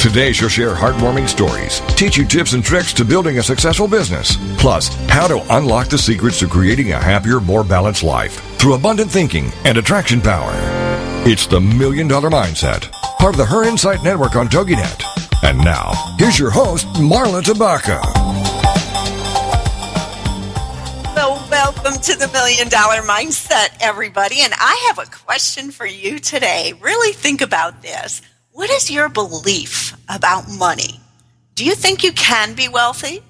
Today, she'll share heartwarming stories, teach you tips and tricks to building a successful business, plus how to unlock the secrets to creating a happier, more balanced life through abundant thinking and attraction power. It's the Million Dollar Mindset, part of the Her Insight Network on TogiNet. And now, here's your host, Marla Tabaka. So, welcome to the Million Dollar Mindset, everybody. And I have a question for you today. Really think about this. What is your belief about money? Do you think you can be wealthy?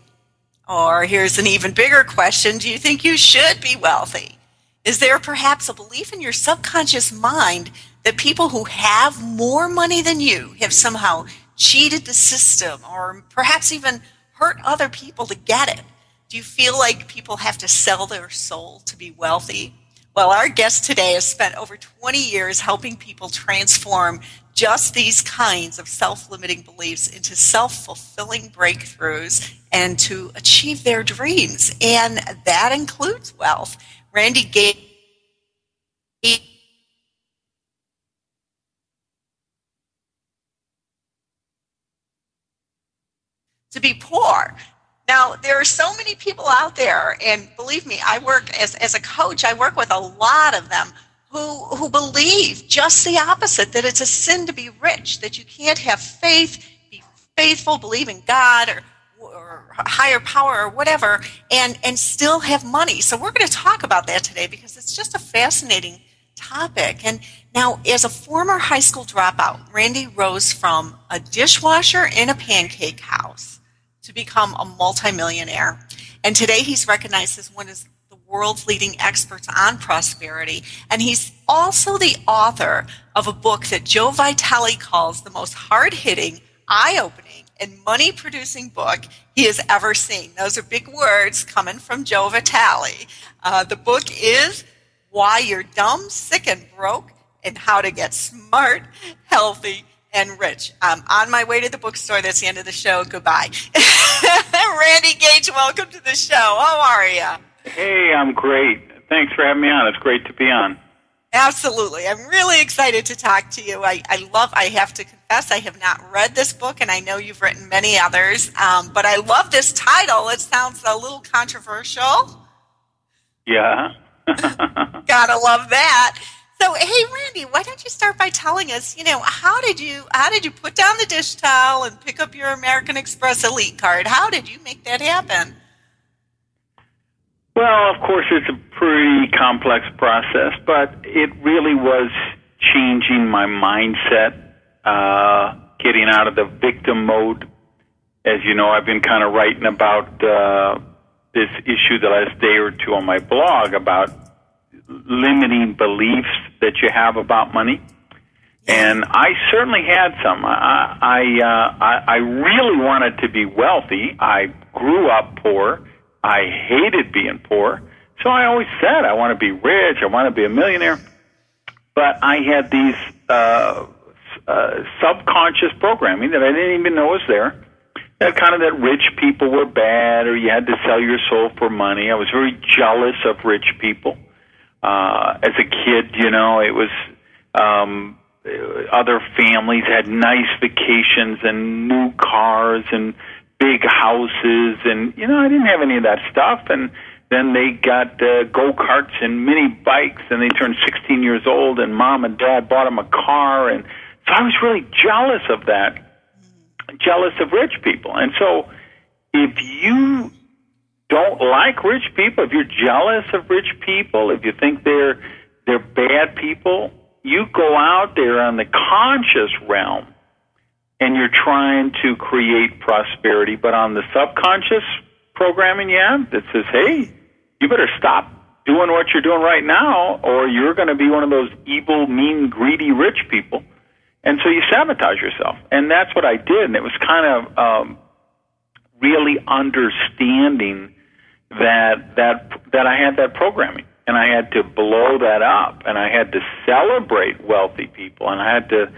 Or here's an even bigger question Do you think you should be wealthy? Is there perhaps a belief in your subconscious mind that people who have more money than you have somehow cheated the system or perhaps even hurt other people to get it? Do you feel like people have to sell their soul to be wealthy? Well, our guest today has spent over 20 years helping people transform just these kinds of self limiting beliefs into self fulfilling breakthroughs and to achieve their dreams. And that includes wealth. Randy Gage to be poor. Now, there are so many people out there, and believe me, I work as, as a coach, I work with a lot of them who, who believe just the opposite that it's a sin to be rich, that you can't have faith, be faithful, believe in God or, or higher power or whatever, and, and still have money. So we're going to talk about that today because it's just a fascinating topic. And now, as a former high school dropout, Randy rose from a dishwasher in a pancake house to become a multimillionaire. And today he's recognized as one of world's leading experts on prosperity. And he's also the author of a book that Joe Vitale calls the most hard hitting, eye opening, and money producing book he has ever seen. Those are big words coming from Joe Vitale. Uh, the book is Why You're Dumb, Sick, and Broke, and How to Get Smart, Healthy, and Rich. I'm on my way to the bookstore. That's the end of the show. Goodbye. Randy Gage, welcome to the show. How are you? Hey, I'm great. Thanks for having me on. It's great to be on. Absolutely. I'm really excited to talk to you. I, I love, I have to confess, I have not read this book, and I know you've written many others, um, but I love this title. It sounds a little controversial. Yeah. Gotta love that. So, hey, Randy, why don't you start by telling us, you know, how did you how did you put down the dish towel and pick up your American Express Elite card? How did you make that happen? Well, of course, it's a pretty complex process, but it really was changing my mindset, uh, getting out of the victim mode. As you know, I've been kind of writing about uh, this issue the last day or two on my blog about limiting beliefs that you have about money. And I certainly had some. I I, uh, I I really wanted to be wealthy. I grew up poor I hated being poor. So I always said, I want to be rich, I want to be a millionaire. But I had these uh, uh, subconscious programming that I didn't even know was there. That kind of that rich people were bad, or you had to sell your soul for money. I was very jealous of rich people. Uh, as a kid, you know, it was um, other families had nice vacations and new cars and big houses, and you know I didn't have any of that stuff. And then they got uh, go karts and mini bikes, and they turned 16 years old, and mom and dad bought them a car, and so I was really jealous of that, jealous of rich people. And so if you don't like rich people, if you're jealous of rich people, if you think they're they're bad people, you go out there on the conscious realm and you're trying to create prosperity, but on the subconscious programming yeah, that says, "Hey, you better stop doing what you're doing right now, or you're going to be one of those evil, mean, greedy, rich people." And so you sabotage yourself, and that's what I did. And it was kind of um, really understanding that that that I had that programming, and I had to blow that up, and I had to celebrate wealthy people, and I had to,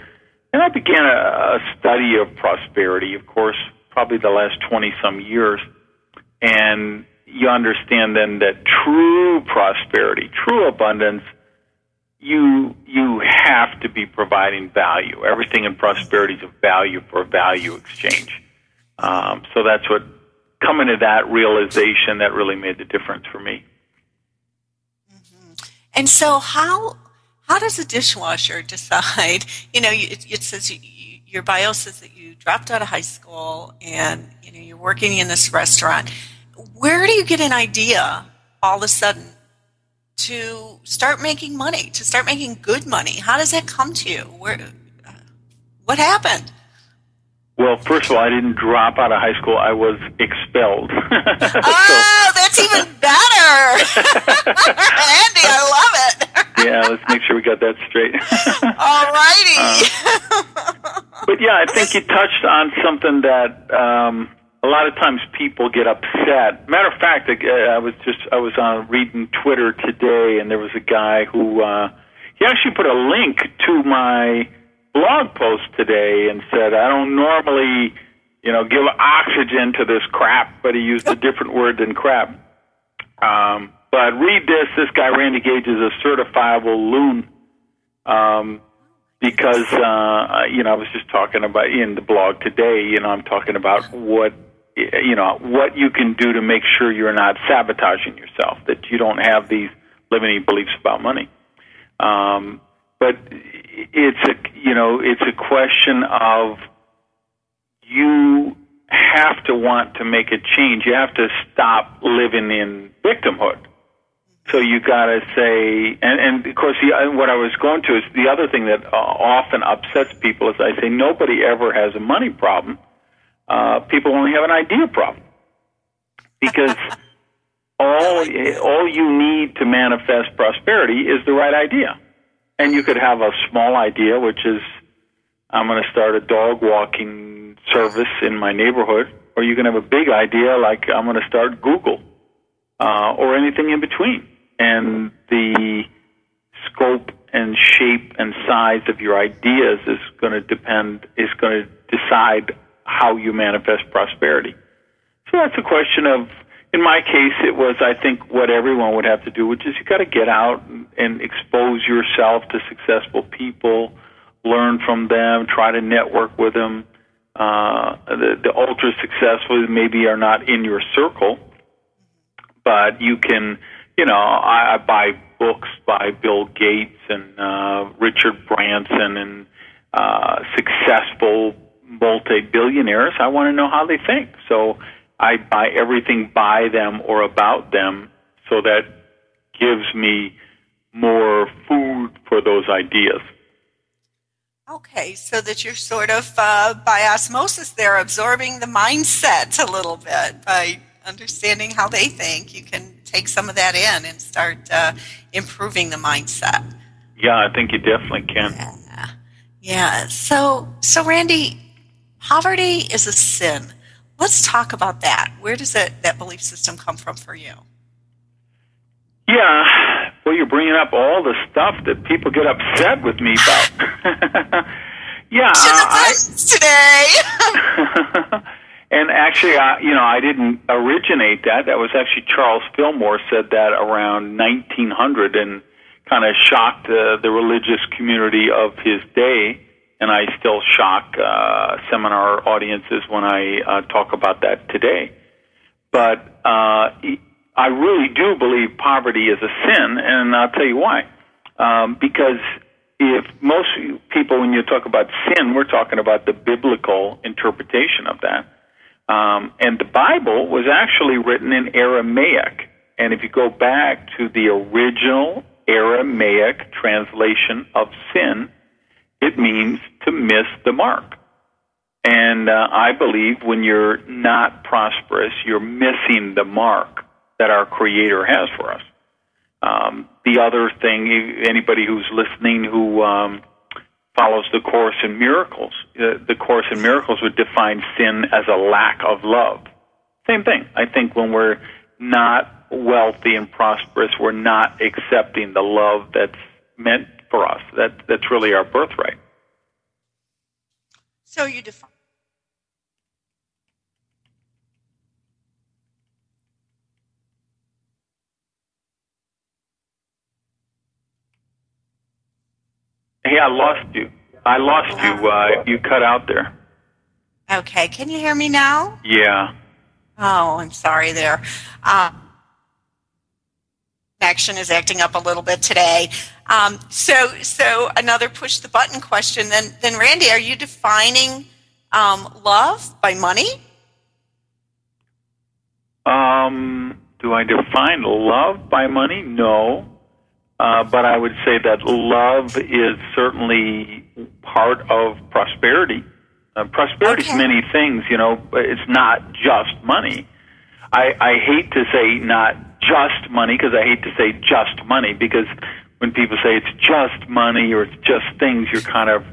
and I began a, a study of prosperity. Of course, probably the last twenty some years, and you understand then that true prosperity, true abundance, you you have to be providing value. Everything in prosperity is a value for a value exchange. Um, so that's what coming to that realization that really made the difference for me. Mm-hmm. And so how how does a dishwasher decide? You know, it, it says you, your bio says that you dropped out of high school and you know you're working in this restaurant where do you get an idea all of a sudden to start making money, to start making good money? How does that come to you? Where, what happened? Well, first of all, I didn't drop out of high school. I was expelled. oh, that's even better. Andy, I love it. Yeah, let's make sure we got that straight. all righty. Uh, but yeah, I think you touched on something that um, a lot of times people get upset. Matter of fact, uh, I was just I was on reading Twitter today, and there was a guy who uh, he actually put a link to my blog post today and said I don't normally you know give oxygen to this crap, but he used a different word than crap. Um, but read this. This guy Randy Gage is a certifiable loon. Um, because uh, you know I was just talking about in the blog today. You know I'm talking about what you know what you can do to make sure you're not sabotaging yourself, that you don't have these limiting beliefs about money. Um, but it's a you know it's a question of you have to want to make a change. You have to stop living in victimhood. So you got to say, and, and of course, the, what I was going to is the other thing that uh, often upsets people is I say nobody ever has a money problem. Uh, people only have an idea problem. Because all all you need to manifest prosperity is the right idea, and you could have a small idea, which is I'm going to start a dog walking service in my neighborhood, or you can have a big idea like I'm going to start Google, uh, or anything in between, and the scope and shape and size of your ideas is going to depend is going to decide how you manifest prosperity. So that's a question of, in my case, it was, I think, what everyone would have to do, which is you got to get out and, expose yourself to successful people, learn from them, try to network with them. Uh, the, the ultra successful maybe are not in your circle, but you can, you know, I, I buy books by Bill Gates and uh, Richard Branson and uh, successful multi-billionaires, I want to know how they think. So I buy everything by them or about them so that gives me more food for those ideas. Okay, so that you're sort of uh, by osmosis there absorbing the mindset a little bit by understanding how they think. You can take some of that in and start uh, improving the mindset. Yeah, I think you definitely can. Yeah. yeah. So, so Randy, Poverty is a sin. Let's talk about that. Where does that, that belief system come from for you? Yeah, well, you're bringing up all the stuff that people get upset with me about. yeah, I, today. and actually, I, you know, I didn't originate that. That was actually Charles Fillmore said that around 1900 and kind of shocked uh, the religious community of his day and I still shock uh, seminar audiences when I uh, talk about that today. But uh, I really do believe poverty is a sin, and I'll tell you why. Um, because if most people, when you talk about sin, we're talking about the biblical interpretation of that. Um, and the Bible was actually written in Aramaic. And if you go back to the original Aramaic translation of sin, it means to miss the mark. And uh, I believe when you're not prosperous, you're missing the mark that our Creator has for us. Um, the other thing, anybody who's listening who um, follows the Course in Miracles, the Course in Miracles would define sin as a lack of love. Same thing. I think when we're not wealthy and prosperous, we're not accepting the love that's meant for us. That that's really our birthright. So you define. Hey, I lost you. I lost you. Uh, you cut out there. Okay, can you hear me now? Yeah. Oh, I'm sorry there. Um, connection is acting up a little bit today. Um, so, so another push the button question. Then, then Randy, are you defining um, love by money? Um, do I define love by money? No. Uh, but I would say that love is certainly part of prosperity. Uh, prosperity okay. is many things, you know. It's not just money. I, I hate to say not just money because I hate to say just money because when people say it's just money or it's just things, you're kind of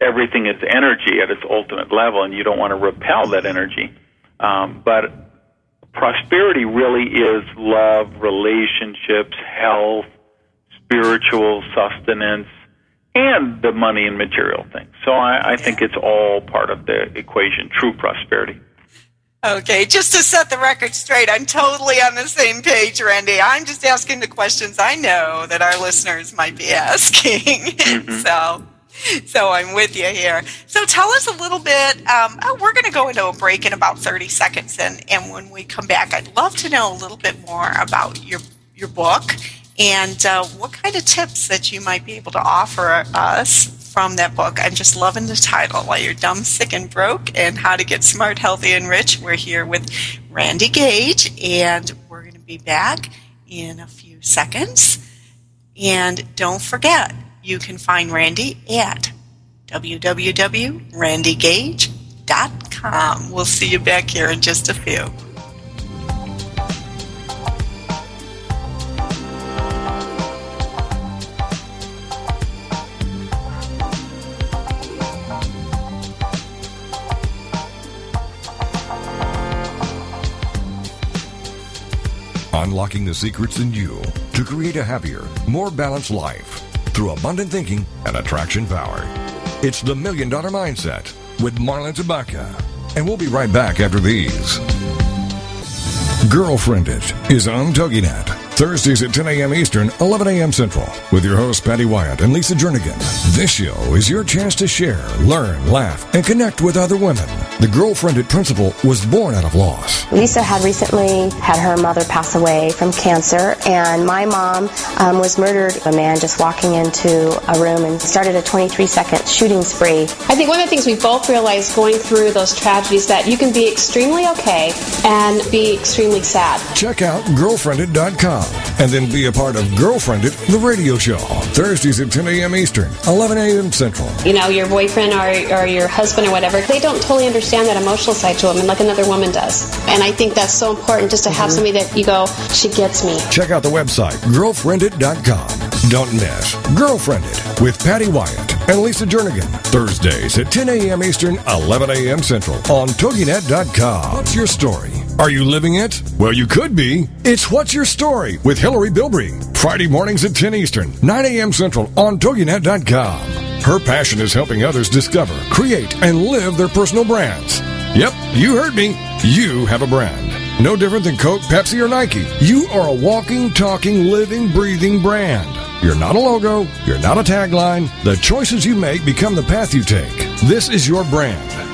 everything is energy at its ultimate level, and you don't want to repel that energy. Um, but prosperity really is love, relationships, health, spiritual sustenance, and the money and material things. So I, I think it's all part of the equation, true prosperity. Okay, just to set the record straight, I'm totally on the same page, Randy. I'm just asking the questions I know that our listeners might be asking. Mm-hmm. so, so I'm with you here. So tell us a little bit. Um, oh, we're going to go into a break in about 30 seconds, and, and when we come back, I'd love to know a little bit more about your your book and uh, what kind of tips that you might be able to offer us from that book. I'm just loving the title, Why You're Dumb, Sick, and Broke, and How to Get Smart, Healthy, and Rich. We're here with Randy Gage, and we're going to be back in a few seconds. And don't forget, you can find Randy at www.randygage.com. We'll see you back here in just a few. Unlocking the secrets in you to create a happier, more balanced life through abundant thinking and attraction power. It's the Million Dollar Mindset with Marla Tabaka. And we'll be right back after these. Girlfriended is on TogiNet Thursdays at 10 a.m. Eastern, 11 a.m. Central, with your hosts Patty Wyatt and Lisa Jernigan. This show is your chance to share, learn, laugh, and connect with other women. The Girlfriended Principle was born out of loss. Lisa had recently had her mother pass away from cancer, and my mom um, was murdered. A man just walking into a room and started a 23 second shooting spree. I think one of the things we both realized going through those tragedies that you can be extremely okay and be extremely sad. Check out girlfriended.com and then be a part of Girlfriended, the radio show. Thursdays at 10 a.m. Eastern, 11 a.m. Central. You know, your boyfriend or, or your husband or whatever, they don't totally understand that emotional side to them like another woman does. And I think that's so important just to have mm-hmm. somebody that you go, she gets me. Check out the website, girlfriended.com. Don't miss Girlfriended with Patty Wyatt and Lisa Jernigan. Thursdays at 10 a.m. Eastern, 11 a.m. Central on TogiNet.com. What's your story? Are you living it? Well, you could be. It's What's Your Story with Hillary Bilbrey. Friday mornings at 10 Eastern, 9 a.m. Central on TogiNet.com. Her passion is helping others discover, create, and live their personal brands. Yep, you heard me. You have a brand. No different than Coke, Pepsi, or Nike. You are a walking, talking, living, breathing brand. You're not a logo. You're not a tagline. The choices you make become the path you take. This is your brand.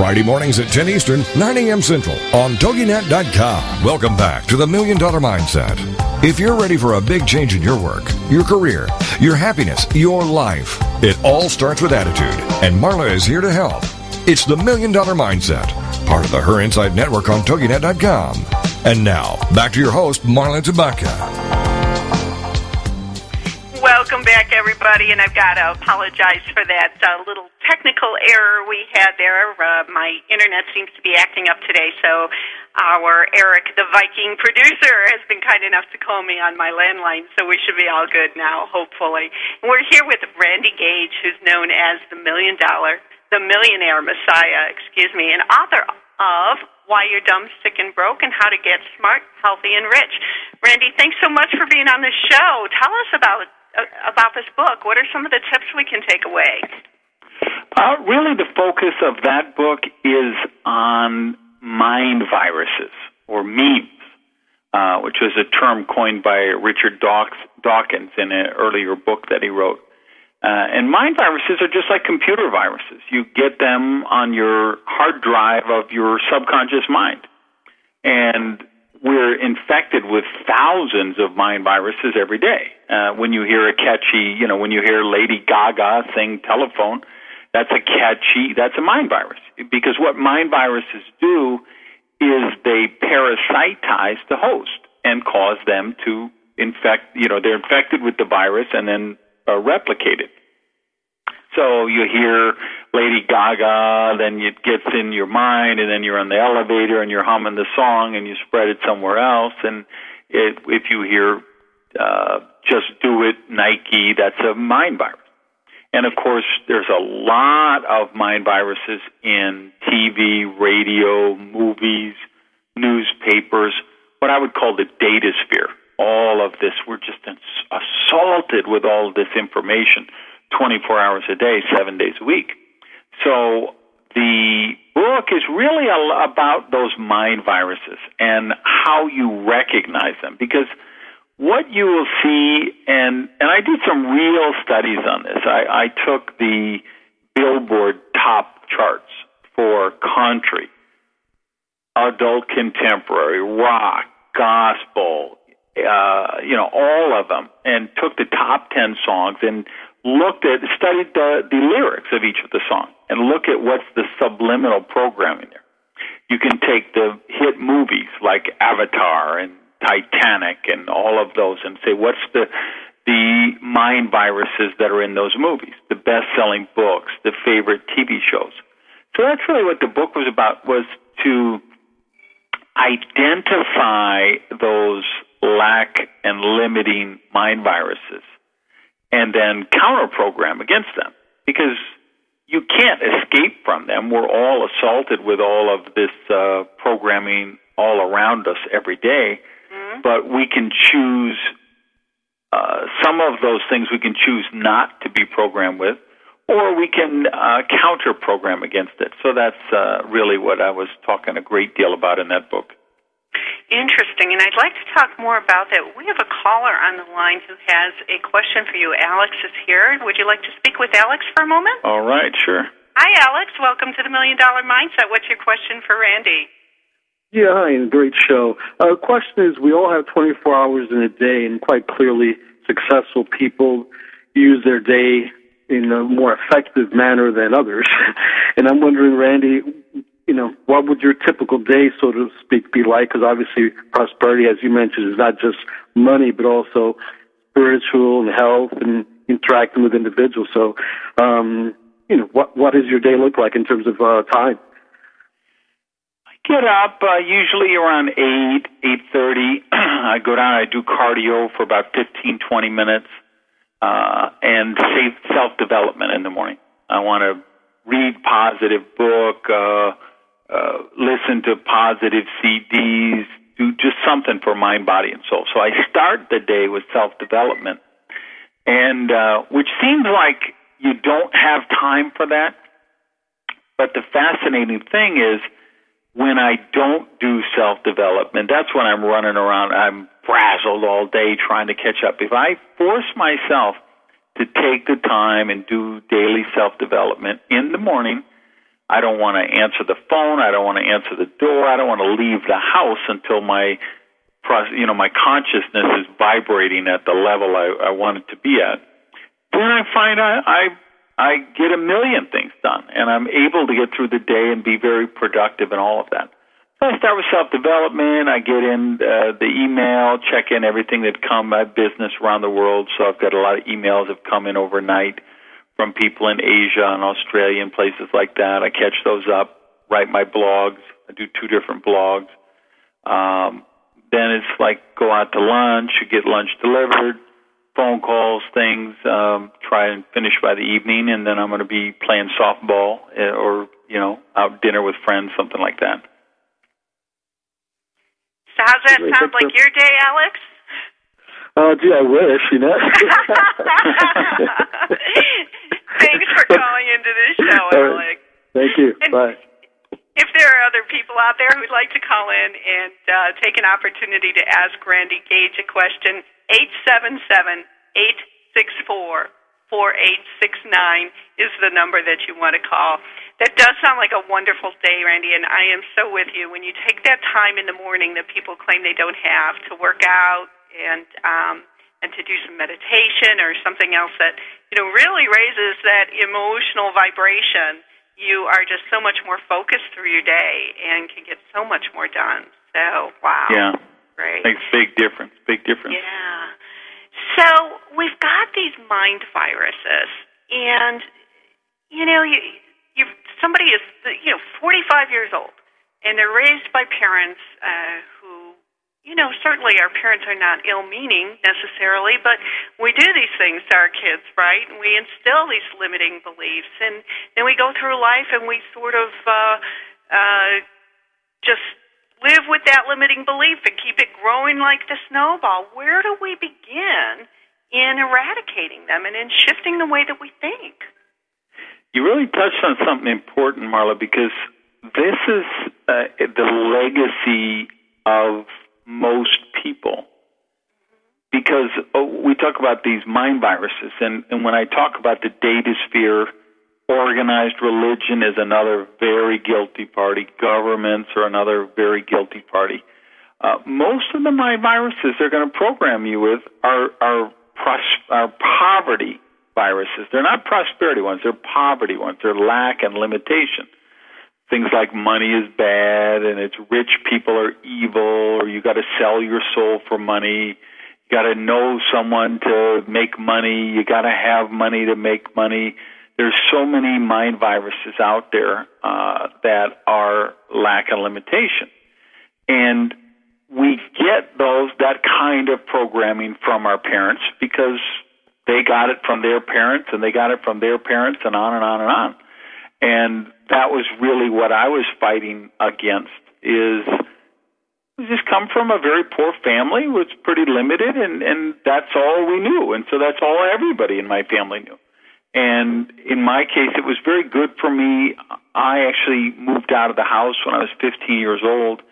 Friday mornings at 10 Eastern, 9 a.m. Central on TogiNet.com. Welcome back to the Million Dollar Mindset. If you're ready for a big change in your work, your career, your happiness, your life, it all starts with attitude, and Marla is here to help. It's the Million Dollar Mindset, part of the Her Insight Network on TogiNet.com. And now, back to your host, Marla Tabaka. Welcome back, everybody, and I've got to apologize for that uh, little technical error we had there. Uh, my internet seems to be acting up today, so our Eric, the Viking producer, has been kind enough to call me on my landline, so we should be all good now, hopefully. We're here with Randy Gage, who's known as the Million Dollar, the Millionaire Messiah, excuse me, and author of Why You're Dumb, Sick, and Broke, and How to Get Smart, Healthy, and Rich. Randy, thanks so much for being on the show. Tell us about about this book. What are some of the tips we can take away? Uh, really, the focus of that book is on mind viruses or memes, uh, which was a term coined by Richard Dawkins in an earlier book that he wrote. Uh, and mind viruses are just like computer viruses. You get them on your hard drive of your subconscious mind. And we're infected with thousands of mind viruses every day. Uh, when you hear a catchy, you know, when you hear Lady Gaga sing telephone, that's a catchy, that's a mind virus. Because what mind viruses do is they parasitize the host and cause them to infect, you know, they're infected with the virus and then uh, replicate it. So you hear Lady Gaga, then it gets in your mind, and then you're on the elevator and you're humming the song, and you spread it somewhere else. And it, if you hear uh, "Just Do It" Nike, that's a mind virus. And of course, there's a lot of mind viruses in TV, radio, movies, newspapers, what I would call the data sphere. All of this, we're just assaulted with all this information 24 hours a day, seven days a week. So the book is really about those mind viruses and how you recognize them because what you will see and and I did some real studies on this. I, I took the Billboard top charts for country, adult contemporary, rock, gospel, uh, you know, all of them, and took the top ten songs and looked at studied the, the lyrics of each of the songs and look at what's the subliminal programming there. You can take the hit movies like Avatar and Titanic and all of those and say what's the the mind viruses that are in those movies, the best-selling books, the favorite TV shows. So that's really what the book was about was to identify those lack and limiting mind viruses and then counter program against them because you can't escape from them. We're all assaulted with all of this uh, programming all around us every day, mm-hmm. but we can choose uh, some of those things we can choose not to be programmed with, or we can uh, counter program against it. So that's uh, really what I was talking a great deal about in that book. Interesting, and I'd like to talk more about that. We have a caller on the line who has a question for you. Alex is here. Would you like to speak with Alex for a moment? All right, sure. Hi, Alex. Welcome to the Million Dollar Mindset. What's your question for Randy? Yeah, hi, and great show. Uh, question is, we all have 24 hours in a day, and quite clearly, successful people use their day in a more effective manner than others. and I'm wondering, Randy, you know, what would your typical day, so to speak, be like? Because obviously, prosperity, as you mentioned, is not just money, but also spiritual and health and interacting with individuals. So, um, you know, what what does your day look like in terms of uh, time? I get up uh, usually around eight, eight thirty. I go down. I do cardio for about fifteen, twenty minutes, uh, and self development in the morning. I want to read positive book. Uh, uh, listen to positive CDs, do just something for mind, body, and soul. So I start the day with self development. and uh, which seems like you don't have time for that. But the fascinating thing is when I don't do self development, that's when I'm running around. I'm frazzled all day trying to catch up. If I force myself to take the time and do daily self development in the morning, I don't want to answer the phone. I don't want to answer the door. I don't want to leave the house until my, you know, my consciousness is vibrating at the level I, I want it to be at. Then I find I, I I get a million things done, and I'm able to get through the day and be very productive and all of that. So I start with self development. I get in uh, the email, check in everything that come. my business around the world, so I've got a lot of emails that come in overnight from people in Asia and Australia and places like that. I catch those up, write my blogs. I do two different blogs. Um, then it's like go out to lunch, you get lunch delivered, phone calls, things, um, try and finish by the evening, and then I'm going to be playing softball eh, or, you know, out dinner with friends, something like that. So how's that sound like your day, Alex? Oh, gee, I wish, you know. Thanks for calling into the show, Alex. Thank you. And Bye. If there are other people out there who'd like to call in and uh, take an opportunity to ask Randy Gage a question, 877 864 4869 is the number that you want to call. That does sound like a wonderful day, Randy, and I am so with you. When you take that time in the morning that people claim they don't have to work out and um, and to do some meditation or something else that you know really raises that emotional vibration, you are just so much more focused through your day and can get so much more done. So wow, yeah, great, makes big difference. Big difference. Yeah. So we've got these mind viruses, and you know, you, you somebody is you know 45 years old, and they're raised by parents uh, know, certainly our parents are not ill-meaning necessarily, but we do these things to our kids, right? And we instill these limiting beliefs, and then we go through life and we sort of uh, uh, just live with that limiting belief and keep it growing like the snowball, where do we begin in eradicating them and in shifting the way that we think? You really touched on something important, Marla, because this is uh, the legacy of most people. Because oh, we talk about these mind viruses, and, and when I talk about the data sphere, Organized religion is another very guilty party. Governments are another very guilty party. Uh, most of the mind viruses they're going to program you with are are, pros- are poverty viruses. They're not prosperity ones. They're poverty ones. They're lack and limitation. Things like money is bad and it's rich people are evil, or you got to sell your soul for money. You got to know someone to make money. You got to have money to make money there's so many mind viruses out there uh, that are lack and limitation, and we get those that kind of programming from our parents because they got it from their parents and they got it from their parents and on and on and on. And that was really what I was fighting against is just come from a very poor family, was pretty limited and, and that's all we knew. And so that's all everybody in my family knew. And in my case, it was very good for me. I actually moved out of the house when I was 15 years old.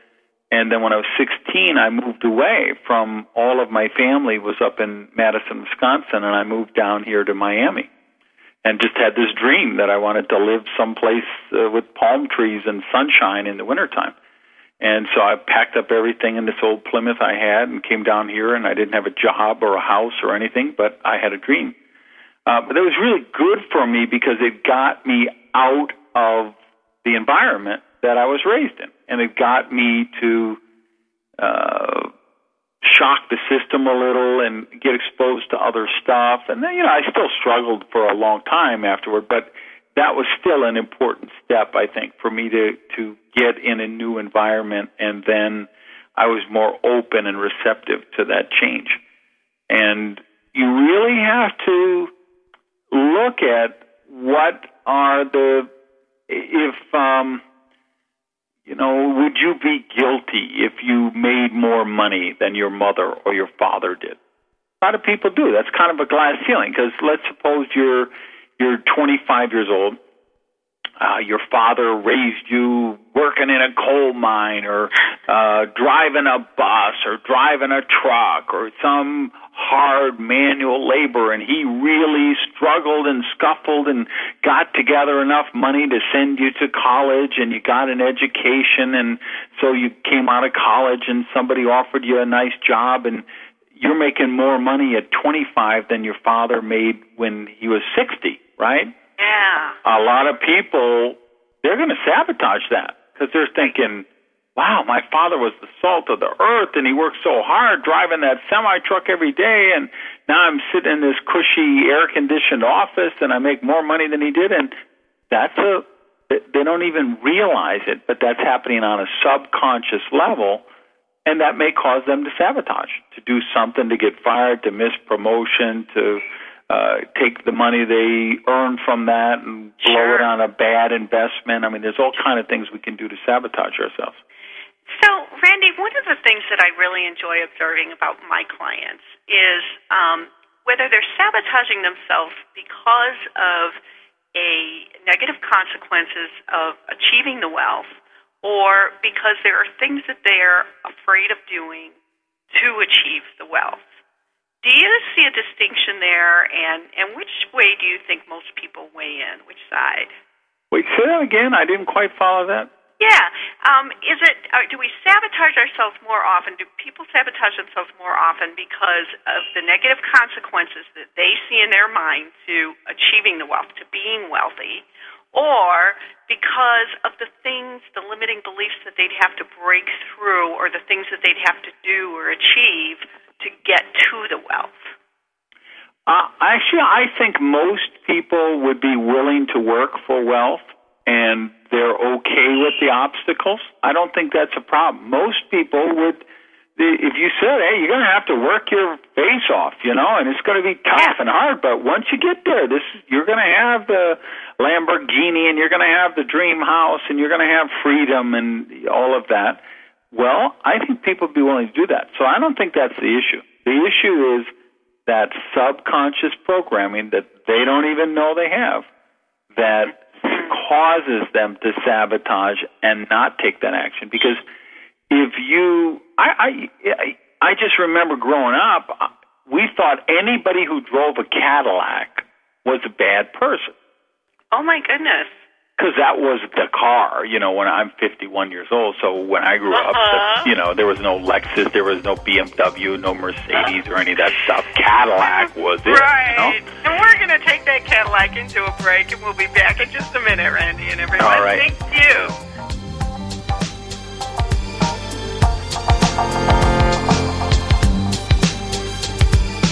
And then when I was 16, I moved away from all of my family was up in Madison, Wisconsin, and I moved down here to Miami. And just had this dream that I wanted to live someplace uh, with palm trees and sunshine in the wintertime. And so I packed up everything in this old Plymouth I had and came down here and I didn't have a job or a house or anything, but I had a dream. Uh, but it was really good for me because it got me out of the environment that I was raised in, and it got me to uh, shock the system a little and get exposed to other stuff. And then, you know, I still struggled for a long time afterward, but that was still an important step, I think, for me to to get in a new environment, and then I was more open and receptive to that change. And you really have to look at what are the if um you know would you be guilty if you made more money than your mother or your father did A lot of people do. That's kind of a glass ceiling because let's suppose you're you're 25 years old. Uh, your father raised you working in a coal mine or uh, driving a bus or driving a truck or some hard manual labor and he really struggled and scuffled and got together enough money to send you to college and you got an education and so you came out of college and somebody offered you a nice job and you're making more money at 25 than your father made when he was 60, right? Yeah. A lot of people, they're going to sabotage that because they're thinking, wow, my father was the salt of the earth and he worked so hard driving that semi truck every day and now I'm sitting in this cushy air conditioned office and I make more money than he did and that's a they don't even realize it, but that's happening on a subconscious level and that may cause them to sabotage, to do something to get fired, to miss promotion, to uh, take the money they earn from that and blow it on a bad investment. I mean, there's all kind of things we can do to sabotage ourselves. So, Randy, one of the things that I really enjoy observing about my clients is um, whether they're sabotaging themselves because of a negative consequences of achieving the wealth or because there are things that they're afraid of doing to achieve the wealth. Do you see a distinction there, and, and which way do you think most people weigh in? Which side? Wait, say that again. I didn't quite follow that. Yeah. Um, is it? Uh, do we sabotage ourselves more often? Do people sabotage themselves more often because of the negative consequences that they see in their mind to achieving the wealth, to being wealthy, or because of the things, the limiting beliefs that they'd have to break through, or the things that they'd have to do or achieve to get to the wealth? Uh, actually, I think most people would be willing to work for wealth and they're okay with the obstacles. I don't think that's a problem. Most people would if you said, "Hey, you're going to have to work your face off," you know, and it's going to be tough and hard, but once you get there, this you're going to have the Lamborghini and you're going to have the dream house and you're going to have freedom and all of that. Well, I think people would be willing to do that. So I don't think that's the issue. The issue is that subconscious programming that they don't even know they have that causes them to sabotage and not take that action because if you I, I I just remember growing up, we thought anybody who drove a Cadillac was a bad person. Oh my goodness! Because that was the car, you know. When I'm 51 years old, so when I grew uh-huh. up, the, you know, there was no Lexus, there was no BMW, no Mercedes, or any of that stuff. Cadillac was it, right? You know? And we're going to take that Cadillac into a break, and we'll be back in just a minute, Randy and everyone. All right. Thank you.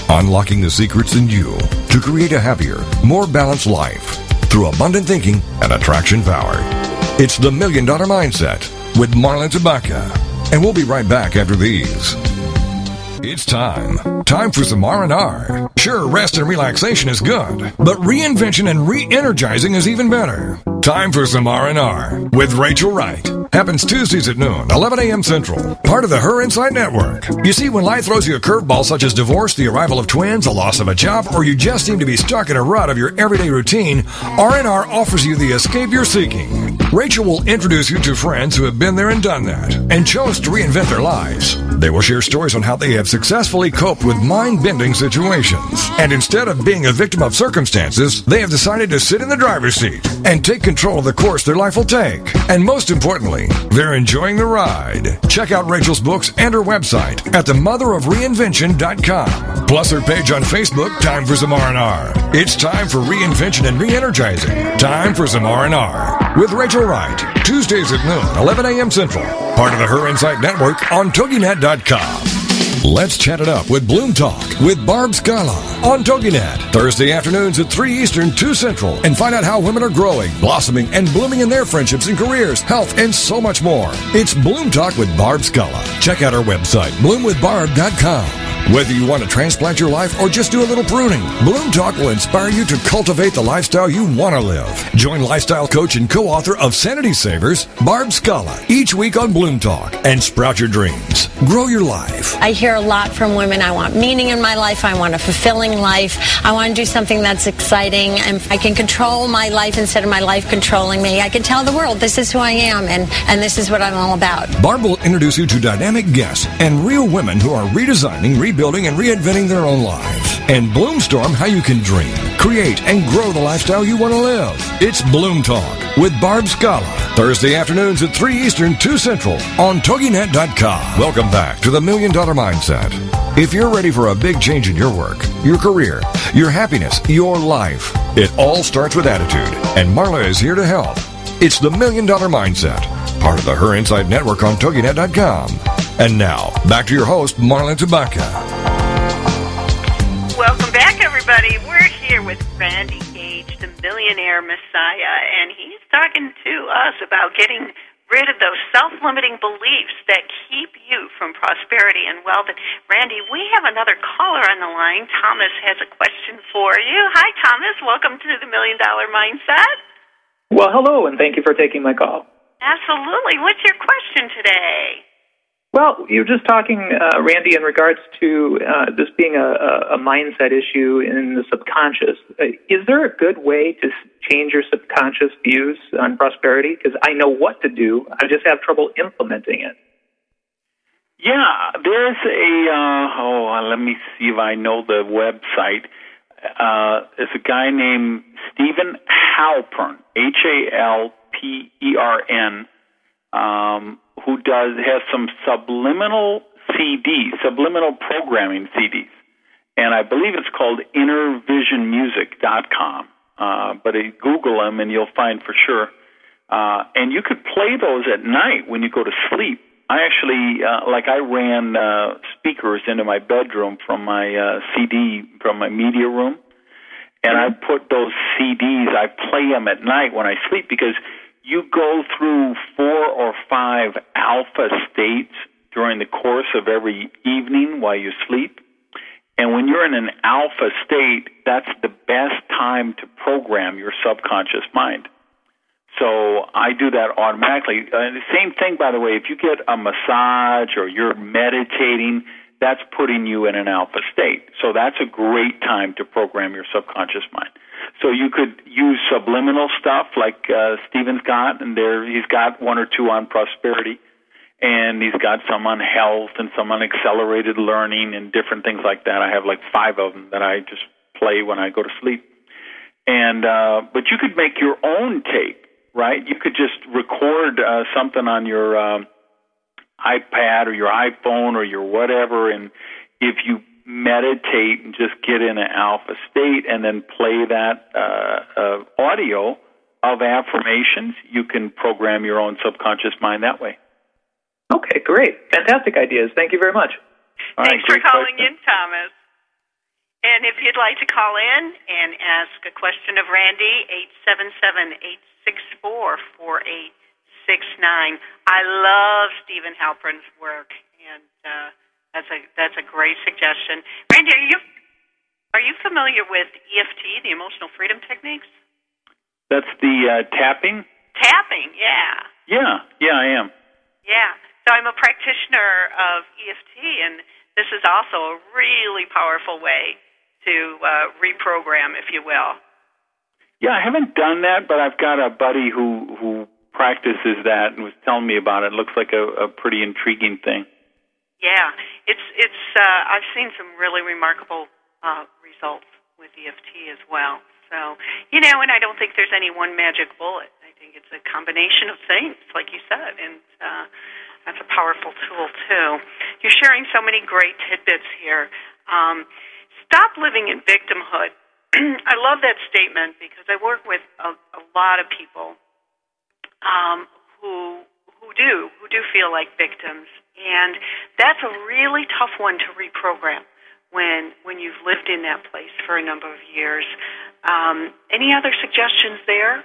Unlocking the secrets in you to create a happier, more balanced life through abundant thinking and attraction power. It's the Million Dollar Mindset with Marla Tabaka. And we'll be right back after these. It's time. Time for some R&R. Sure, rest and relaxation is good, but reinvention and re-energizing is even better. Time for some R&R with Rachel Wright. Happens Tuesdays at noon, 11 a.m. Central. Part of the Her Insight Network. You see, when life throws you a curveball such as divorce, the arrival of twins, the loss of a job, or you just seem to be stuck in a rut of your everyday routine, R&R offers you the escape you're seeking. Rachel will introduce you to friends who have been there and done that and chose to reinvent their lives. They will share stories on how they have successfully coped with mind-bending situations. And instead of being a victim of circumstances, they have decided to sit in the driver's seat and take control of the course their life will take. And most importantly, they're enjoying the ride. Check out Rachel's books and her website at themotherofreinvention.com. Plus her page on Facebook, Time for some R&R. It's time for reinvention and re-energizing. Time for some R&R with Rachel Wright. Tuesdays at noon, 11 a.m. Central. Part of the Her Insight Network on TogiNet.com. Let's chat it up with Bloom Talk with Barb Scala on TogiNet. Thursday afternoons at 3 Eastern, 2 Central. And find out how women are growing, blossoming, and blooming in their friendships and careers, health, and so much more. It's Bloom Talk with Barb Scala. Check out our website, bloomwithbarb.com. Whether you want to transplant your life or just do a little pruning, Bloom Talk will inspire you to cultivate the lifestyle you want to live. Join lifestyle coach and co-author of Sanity Savers, Barb Scala, each week on Bloom Talk and sprout your dreams. Grow your life. I hear a lot from women. I want meaning in my life. I want a fulfilling life. I want to do something that's exciting. And I can control my life instead of my life controlling me. I can tell the world this is who I am and, and this is what I'm all about. Barb will introduce you to dynamic guests and real women who are redesigning, rebuilding, and reinventing their own lives. And Bloomstorm, how you can dream, create, and grow the lifestyle you want to live. It's Bloom Talk with Barb Scala. Thursday afternoons at 3 Eastern, 2 Central on TogiNet.com. Welcome back to the Million Dollar Mindset. If you're ready for a big change in your work, your career, your happiness, your life, it all starts with attitude. And Marla is here to help. It's the Million Dollar Mindset, part of the Her Insight Network on TogiNet.com. And now, back to your host, Marla Tabaka. Welcome back, everybody. We're here with Randy Gage, the millionaire messiah, and he's talking to us about getting rid of those self-limiting beliefs that keep you from prosperity and wealth. And Randy, we have another caller on the line. Thomas has a question for you. Hi, Thomas. Welcome to the Million Dollar Mindset. Well, hello, and thank you for taking my call. Absolutely. What's your question today? Well, you were just talking, uh, Randy, in regards to uh, this being a, a, mindset issue in the subconscious. Uh, is there a good way to change your subconscious views on prosperity? Because I know what to do, I just have trouble implementing it. Yeah, there's a, uh, oh, let me see if I know the website. Uh, there's a guy named Steven Halpern, H A L P E R N. Um, who does has some subliminal CDs, subliminal programming CDs, and I believe it's called InnerVisionMusic.com. Uh, but uh, Google them and you'll find for sure. Uh, and you could play those at night when you go to sleep. I actually, uh, like, I ran uh, speakers into my bedroom from my uh, CD from my media room, and I put those CDs. I play them at night when I sleep because you go through four or five alpha states during the course of every evening while you sleep. And when you're in an alpha state, that's the best time to program your subconscious mind. So I do that automatically. Uh, the same thing, by the way, if you get a massage or you're meditating, that's putting you in an alpha state. So that's a great time to program your subconscious mind. So you could use subliminal stuff like uh, Steven's got, and there he's got one or two on prosperity, and he's got some on health and some on accelerated learning and different things like that. I have like five of them that I just play when I go to sleep. And uh, but you could make your own tape, right? You could just record uh, something on your uh, iPad or your iPhone or your whatever, and if you meditate and just get in an alpha state and then play that uh, uh, audio of affirmations, you can program your own subconscious mind that way. Okay, great. Fantastic ideas. Thank you very much. All Thanks right, for calling question. in, Thomas. And if you'd like to call in and ask a question of Randy, 877 864 4869. I love Steven Halpern's work. And, uh, that's a that's a great suggestion. Randy, are you are you familiar with EFT, the emotional freedom techniques? That's the uh, tapping. Tapping, yeah. Yeah, yeah, I am. Yeah. So I'm a practitioner of EFT, and this is also a really powerful way to uh, reprogram, if you will. Yeah, I haven't done that, but I've got a buddy who who practices that and was telling me about it. it looks like a, a pretty intriguing thing. Yeah, it's it's. Uh, I've seen some really remarkable uh, results with EFT as well. So you know, and I don't think there's any one magic bullet. I think it's a combination of things, like you said, and uh, that's a powerful tool too. You're sharing so many great tidbits here. Um, stop living in victimhood. I love that statement because I work with a, a lot of people um, who who do who do feel like victims and that's a really tough one to reprogram when when you've lived in that place for a number of years. Um, any other suggestions there?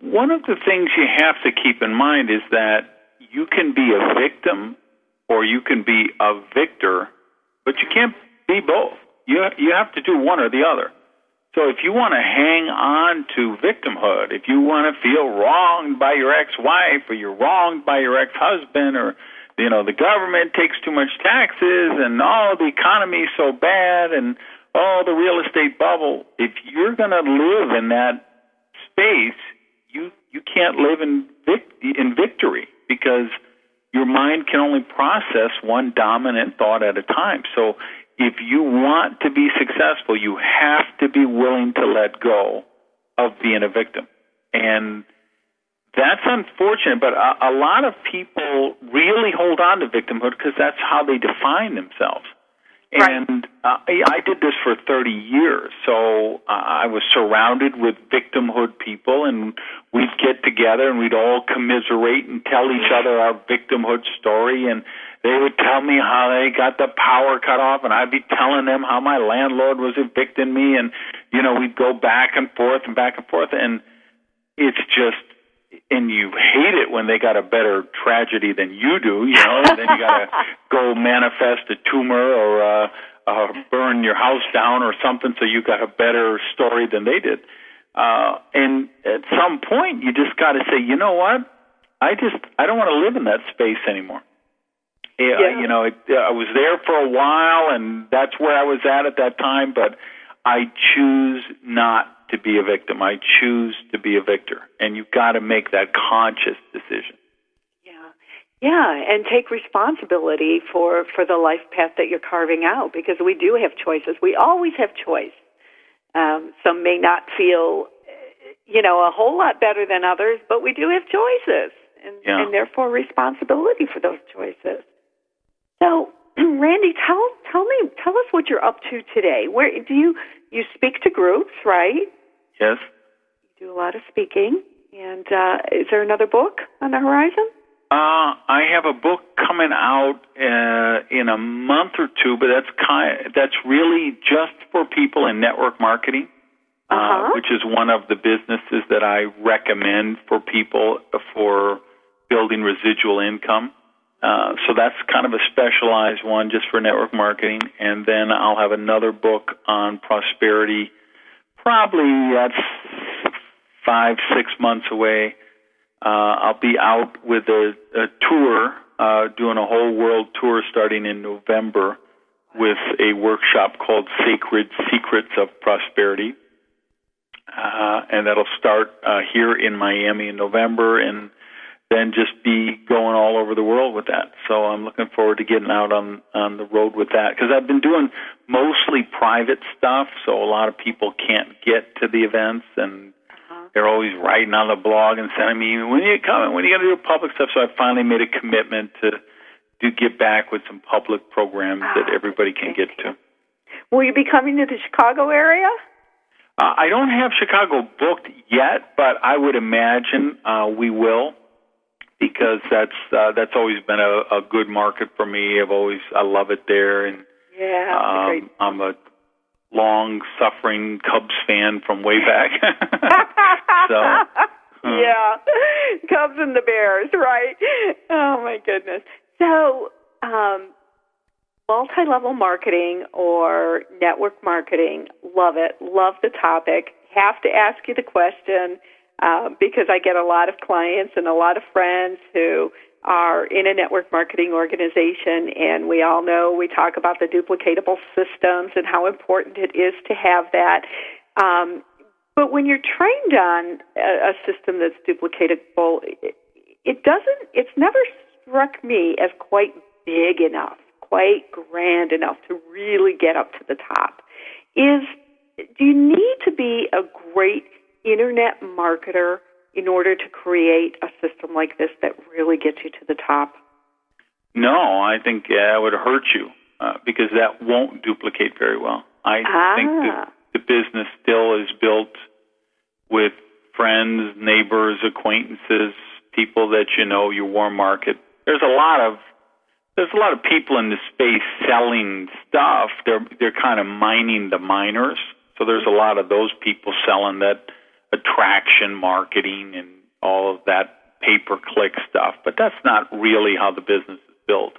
One of the things you have to keep in mind is that you can be a victim or you can be a victor, but you can't be both. You you have to do one or the other. So if you want to hang on to victimhood, if you want to feel wronged by your ex-wife or you're wronged by your ex-husband or you know the government takes too much taxes and oh the economy's so bad and oh the real estate bubble if you're going to live in that space you you can't live in vic- in victory because your mind can only process one dominant thought at a time. So if you want to be successful you have to be willing to let go of being a victim and that's unfortunate, but a, a lot of people really hold on to victimhood because that's how they define themselves. Right. And uh, I did this for 30 years, so uh, I was surrounded with victimhood people, and we'd get together and we'd all commiserate and tell each other our victimhood story. And they would tell me how they got the power cut off, and I'd be telling them how my landlord was evicting me, and you know we'd go back and forth and back and forth, and it's just and you hate it when they got a better tragedy than you do, you know, and then you got to go manifest a tumor or uh, uh, burn your house down or something so you got a better story than they did. Uh, and at some point, you just got to say, you know what? I just I don't want to live in that space anymore. Yeah, Yeah. you know, it, I was there for a while, and that's where I was at at that time. But I choose not to be a victim. I choose to be a victor, and you've got to make that conscious decision. Yeah, yeah, and take responsibility for for the life path that you're carving out because we do have choices. We always have choice. Um, some may not feel, you know, a whole lot better than others, but we do have choices, and, Yeah. and therefore responsibility for those choices. So, Randy, tell tell me, tell us what you're up to today. Where do you you speak to groups, right? Yes. You do a lot of speaking, and uh, is there another book on the horizon? Uh, I have a book coming out uh, in a month or two, but that's kind that's really just for people in network marketing, uh, which is one of the businesses that I recommend for people for building residual income. Uh, so that's kind of a specialized one just for network marketing, and then I'll have another book on prosperity. Probably that's five six months away. Uh, I'll be out with a, a tour, uh, doing a whole world tour starting in November with a workshop called Sacred Secrets of Prosperity. Uh, and that'll start uh, here in Miami in November and then just be going all over the world with that. So I'm looking forward to getting out on on the road with that because I've been doing mostly private stuff, so a lot of people can't get to the events and they're always writing on the blog and sending me, when are you coming? When are you going to do public stuff? So I finally made a commitment to to get back with some public programs that everybody can get to. Will you be coming to the Chicago area? Uh, I don't have Chicago booked yet, but I would imagine uh, we will because that's uh, that's always been a, a good market for me. I've always I love it there, and Yeah, a great um, I'm a long suffering Cubs fan from way back. so yeah, Cubs and the Bears, right? Oh my goodness. So, um, multi-level marketing or network marketing, love it. Love the topic. Have to ask you the question uh, because I get a lot of clients and a lot of friends who are in a network marketing organization, and we all know we talk about the duplicatable systems and how important it is to have that. Um, but when you're trained on a, a system that's duplicatable, it, it doesn't. It's never struck me as quite big enough, quite grand enough to really get up to the top. Is do you need to be a great internet marketer in order to create a system like this that really gets you to the top? no, I think yeah, it would hurt you uh, because that won't duplicate very well. I think Ah. the, the business still is built with friends, neighbors, acquaintances, people that you know, your warm market. There's a lot of there's a lot of people in the space selling stuff. They're they're kind of mining the miners. So there's a lot of those people selling that attraction marketing and all of that pay per click stuff. But that's not really how the business is built.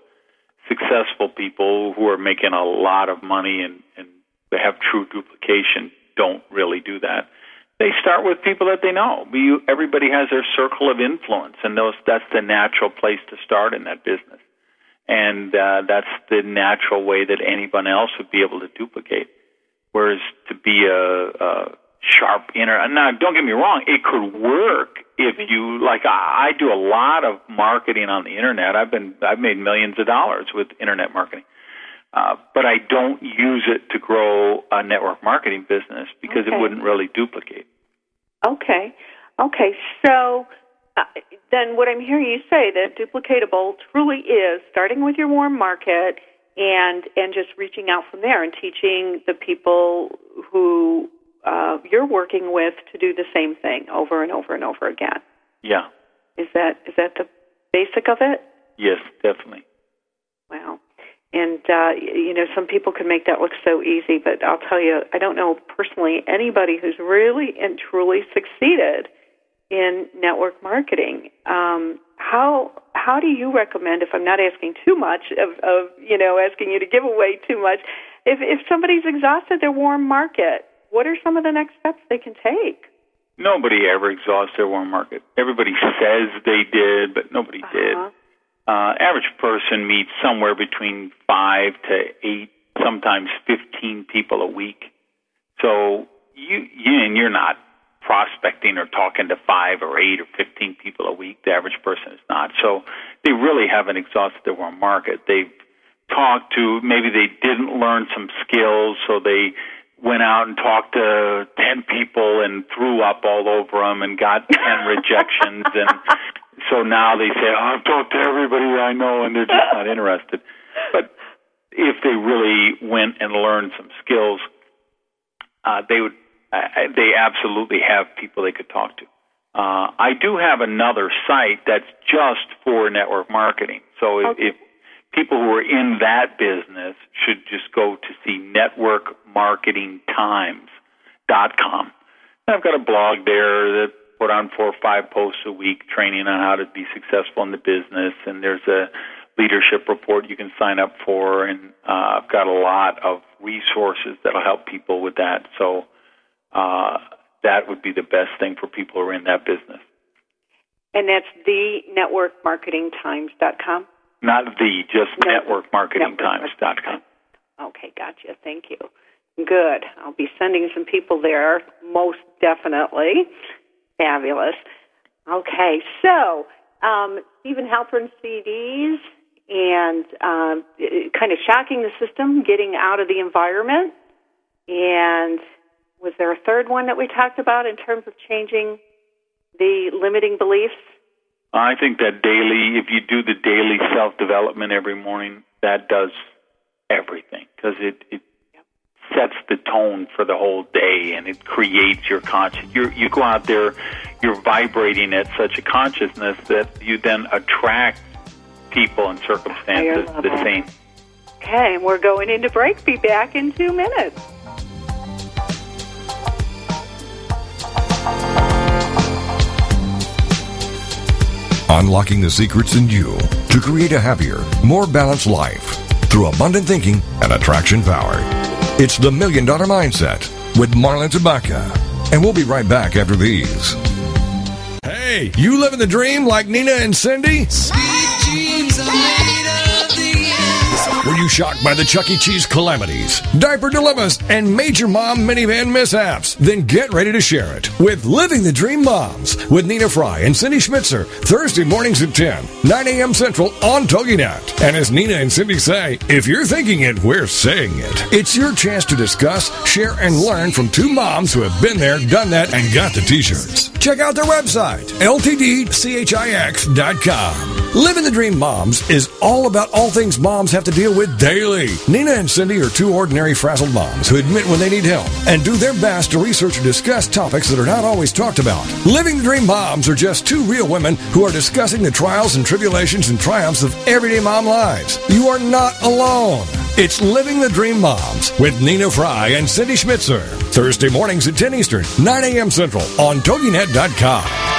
Successful people who are making a lot of money and, and they have true duplication don't really do that. They start with people that they know. You, everybody has their circle of influence, and those that's the natural place to start in that business. and uh, that's the natural way that anyone else would be able to duplicate. Whereas to be a, a sharp inner, now don't get me wrong, it could work if you like. I, I do a lot of marketing on the internet. I've been I've made millions of dollars with internet marketing. Uh, but I don't use it to grow a network marketing business because Okay. it wouldn't really duplicate. Okay. Okay. So uh, then what I'm hearing you say that duplicatable truly is starting with your warm market and and just reaching out from there and teaching the people who uh, you're working with to do the same thing over and over and over again. Yeah. Is that is that the basic of it? Yes, definitely. Wow. And uh, you know, some people can make that look so easy, but I'll tell you, I don't know personally anybody who's really and truly succeeded in network marketing. Um, how how do you recommend, if I'm not asking too much of, of you know asking you to give away too much, if if somebody's exhausted their warm market, what are some of the next steps they can take? Nobody ever exhausts their warm market. Everybody says they did, but nobody did. Uh, average person meets somewhere between five to eight, sometimes fifteen people a week. So you, you and you're not prospecting or talking to five or eight or fifteen people a week. The average person is not. So they really haven't exhausted their warm market. They've talked to maybe they didn't learn some skills, so they went out and talked to 10 people and threw up all over them and got 10 rejections. And so now they say oh, I've talked to everybody I know and they're just not interested. But if they really went and learned some skills uh, they would uh, they absolutely have people they could talk to. Uh, I do have another site that's just for network marketing. So if, if people who are in that business should just go to see networkmarketingtimes.com. And I've got a blog there that put on four or five posts a week training on how to be successful in the business and there's a leadership report you can sign up for and uh, I've got a lot of resources that'll help people with that. So uh, that would be the best thing for people who are in that business. And that's the networkmarketingtimes.com. Not the, just networkmarketingtimes.com. Okay, gotcha. Thank you. Good. I'll be sending some people there, most definitely. Fabulous. Okay, so um, Steven Halpern CDs and um, kind of shocking the system, getting out of the environment. And was there a third one that we talked about in terms of changing the limiting beliefs? I think that daily, if you do the daily self development every morning, that does everything because it, it sets the tone for the whole day and it creates your conscious. You you go out there, you're vibrating at such a consciousness that you then attract people and circumstances the same. Okay, and we're going into break. Be back in two minutes. Unlocking the secrets in you to create a happier, more balanced life through abundant thinking and attraction power. It's the Million Dollar Mindset with Marla Tabaka. And we'll be right back after these. Hey, you living the dream like Nina and Cindy? Were you shocked by the Chuck E. Cheese calamities, diaper dilemmas, and major mom minivan mishaps? Then get ready to share it with Living the Dream Moms with Nina Fry and Cindy Schmitzer, Thursday mornings at 10, 9 a.m. Central on TogiNet. And as Nina and Cindy say, if you're thinking it, we're saying it. It's your chance to discuss, share, and learn from two moms who have been there, done that, and got the t-shirts. Check out their website, ltdchix.com. Living the Dream Moms is all about all things moms have to deal with daily. Nina and Cindy are two ordinary frazzled moms who admit when they need help and do their best to research and discuss topics that are not always talked about. Living the Dream Moms are just two real women who are discussing the trials and tribulations and triumphs of everyday mom lives. You are not alone. It's Living the Dream Moms with Nina Fry and Cindy Schmitzer. Thursday mornings at 10 Eastern, 9 a.m. Central on TogiNet.com.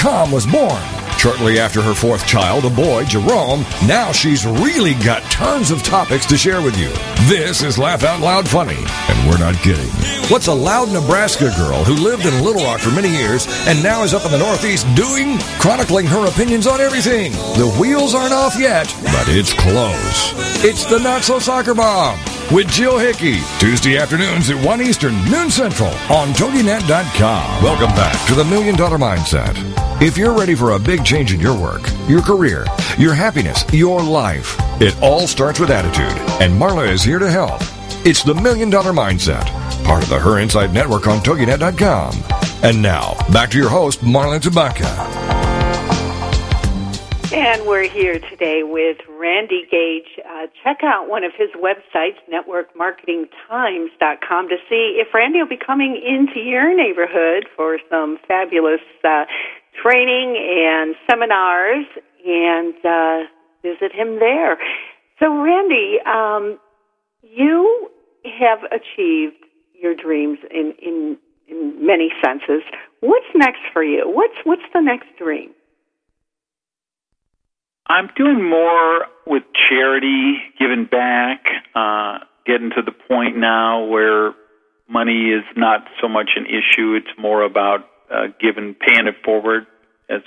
was born. Shortly after her fourth child, a boy, Jerome, now she's really got tons of topics to share with you. This is Laugh Out Loud Funny, and we're not kidding. What's a loud Nebraska girl who lived in Little Rock for many years and now is up in the Northeast doing? Chronicling her opinions on everything. The wheels aren't off yet, but it's close. It's the Not So Soccer Mom with Jill Hickey. Tuesday afternoons at 1 Eastern, noon Central on TogiNet.com. Welcome back to the Million Dollar Mindset. If you're ready for a big change in your work, your career, your happiness, your life, it all starts with attitude. And Marla is here to help. It's the Million Dollar Mindset, part of the Her Insight Network on TogiNet.com. And now, back to your host, Marla Tabaka. And we're here today with Randy Gage. Uh, check out one of his websites, networkmarketingtimes.com, to see if Randy will be coming into your neighborhood for some fabulous uh, training and seminars and uh, visit him there. So, Randy, um, you have achieved your dreams in, in, in many senses. What's next for you? What's, what's the next dream? I'm doing more with charity, giving back, uh, getting to the point now where money is not so much an issue. It's more about uh, giving, paying it forward, as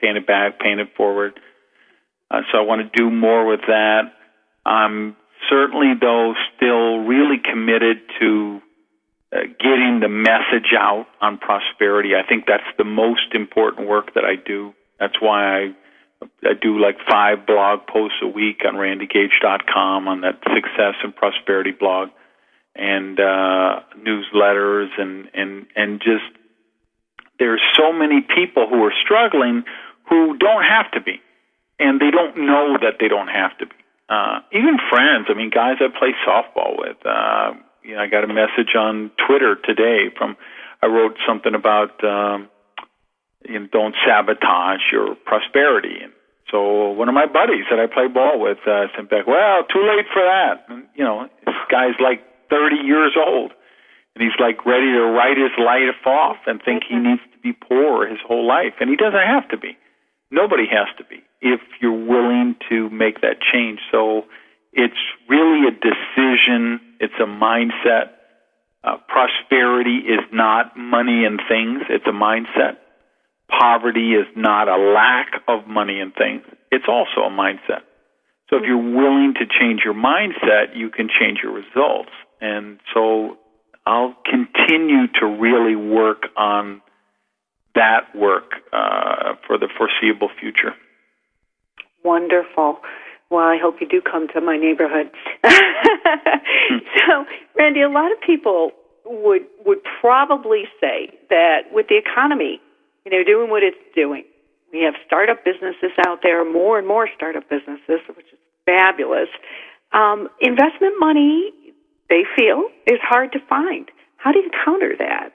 paying it back, paying it forward. Uh, so I want to do more with that. I'm certainly, though, still really committed to uh, getting the message out on prosperity. I think that's the most important work that I do. That's why I I do like five blog posts a week on randygage.com on that success and prosperity blog, and uh, newsletters, and and and just there's so many people who are struggling who don't have to be, and they don't know that they don't have to be. Uh, even friends, I mean, guys I play softball with. Uh, you know, I got a message on Twitter today from. I wrote something about. Um, you know, don't sabotage your prosperity. And so one of my buddies that I play ball with uh, sent back, well, too late for that. And, you know, this guy's like 30 years old. And he's like ready to write his life off and think he needs to be poor his whole life. And he doesn't have to be. Nobody has to be if you're willing to make that change. So it's really a decision, it's a mindset. Uh, prosperity is not money and things, it's a mindset poverty is not a lack of money and things, it's also a mindset. So if you're willing to change your mindset, you can change your results. And so I'll continue to really work on that work uh, for the foreseeable future. Wonderful. Well, I hope you do come to my neighborhood. so, Randy, a lot of people would would probably say that with the economy you know, doing what it's doing. We have startup businesses out there, more and more startup businesses, which is fabulous. Um, investment money, they feel, is hard to find. How do you counter that?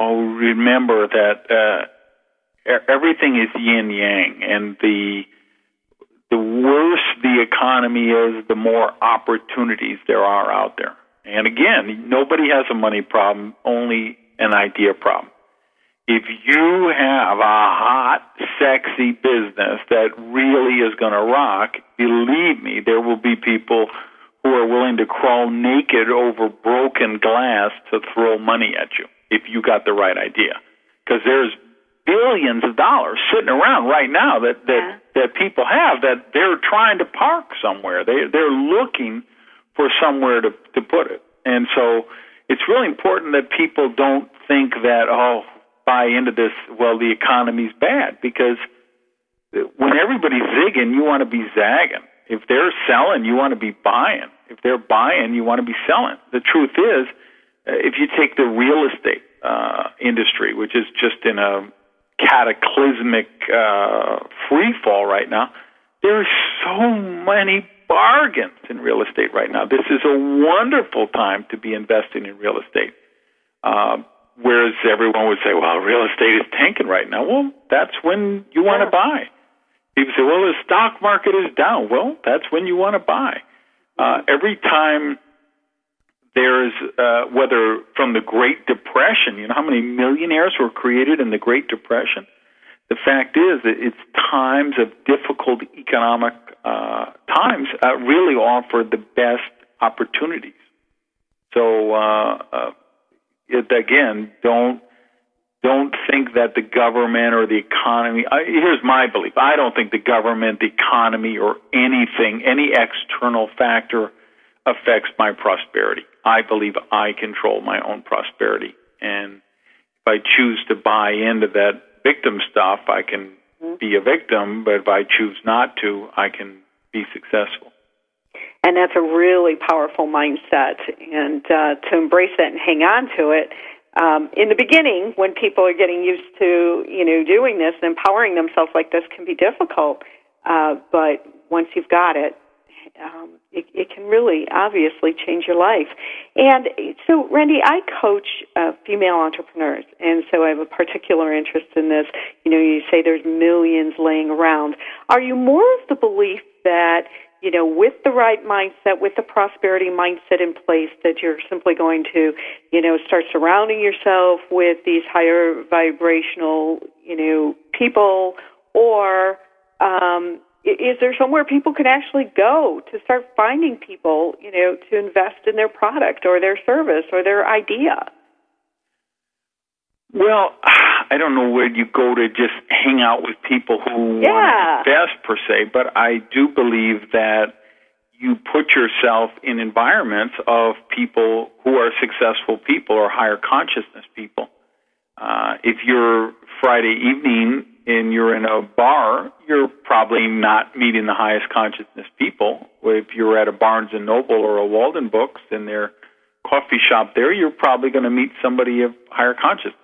Oh, remember that uh, everything is yin yang, and the the worse the economy is, the more opportunities there are out there. And again, nobody has a money problem, only an idea problem if you have a hot, sexy business that really is going to rock, believe me, there will be people who are willing to crawl naked over broken glass to throw money at you if you got the right idea. Because there's billions of dollars sitting around right now that that yeah. that people have that they're trying to park somewhere. They they're looking for somewhere to to put it. And so it's really important that people don't think that oh buy into this, well, the economy's bad because when everybody's zigging, you want to be zagging. If they're selling, you want to be buying. If they're buying, you want to be selling. The truth is, uh, if you take the real estate uh, industry, which is just in a cataclysmic uh, free fall right now, there's so many bargains in real estate right now. This is a wonderful time to be investing in real estate. Uh, whereas everyone would say, well, real estate is tanking right now. Well, that's when you want to buy. People say, well, the stock market is down. Well, that's when you want to buy. Uh, every time there's, uh, whether from the Great Depression, you know how many millionaires were created in the Great Depression? The fact is that it's times of difficult economic uh, times uh, really offer the best opportunities. So, uh, uh, it, again, don't don't think that the government or the economy. I, here's my belief: I don't think the government, the economy, or anything, any external factor affects my prosperity. I believe I control my own prosperity, and if I choose to buy into that victim stuff, I can be a victim. But if I choose not to, I can be successful. And that's a really powerful mindset. And uh, to embrace that and hang on to it, um, in the beginning, when people are getting used to you know doing this and empowering themselves like this, can be difficult. Uh, but once you've got it, um, it, it can really obviously change your life. And so, Randy, I coach uh, female entrepreneurs, and so I have a particular interest in this. You know, you say there's millions laying around. Are you more of the belief that you know, with the right mindset, with the prosperity mindset in place, that you're simply going to, you know, start surrounding yourself with these higher vibrational, you know, people, or um, is there somewhere people can actually go to start finding people, you know, to invest in their product or their service or their idea? Well, I don't know where you go to just hang out with people who yeah. want to invest per se, but I do believe that you put yourself in environments of people who are successful people or higher consciousness people. Uh, if you're Friday evening and you're in a bar, you're probably not meeting the highest consciousness people. If you're at a Barnes and Noble or a Walden Books in their coffee shop there, you're probably going to meet somebody of higher consciousness.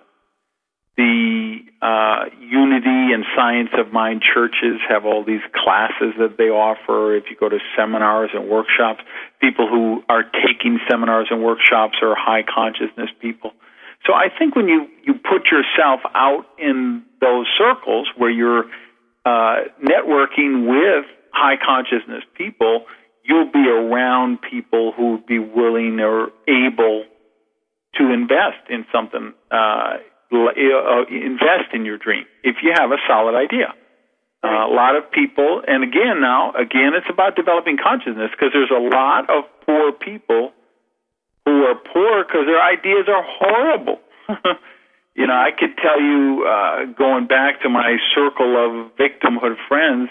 The uh, Unity and Science of Mind churches have all these classes that they offer. If you go to seminars and workshops, people who are taking seminars and workshops are high consciousness people. So I think when you, you put yourself out in those circles where you're uh, networking with high consciousness people, you'll be around people who would be willing or able to invest in something, uh, uh, invest in your dream if you have a solid idea. Uh, a lot of people, and again now, again, it's about developing consciousness because there's a lot of poor people who are poor because their ideas are horrible. you know, I could tell you, uh, going back to my circle of victimhood friends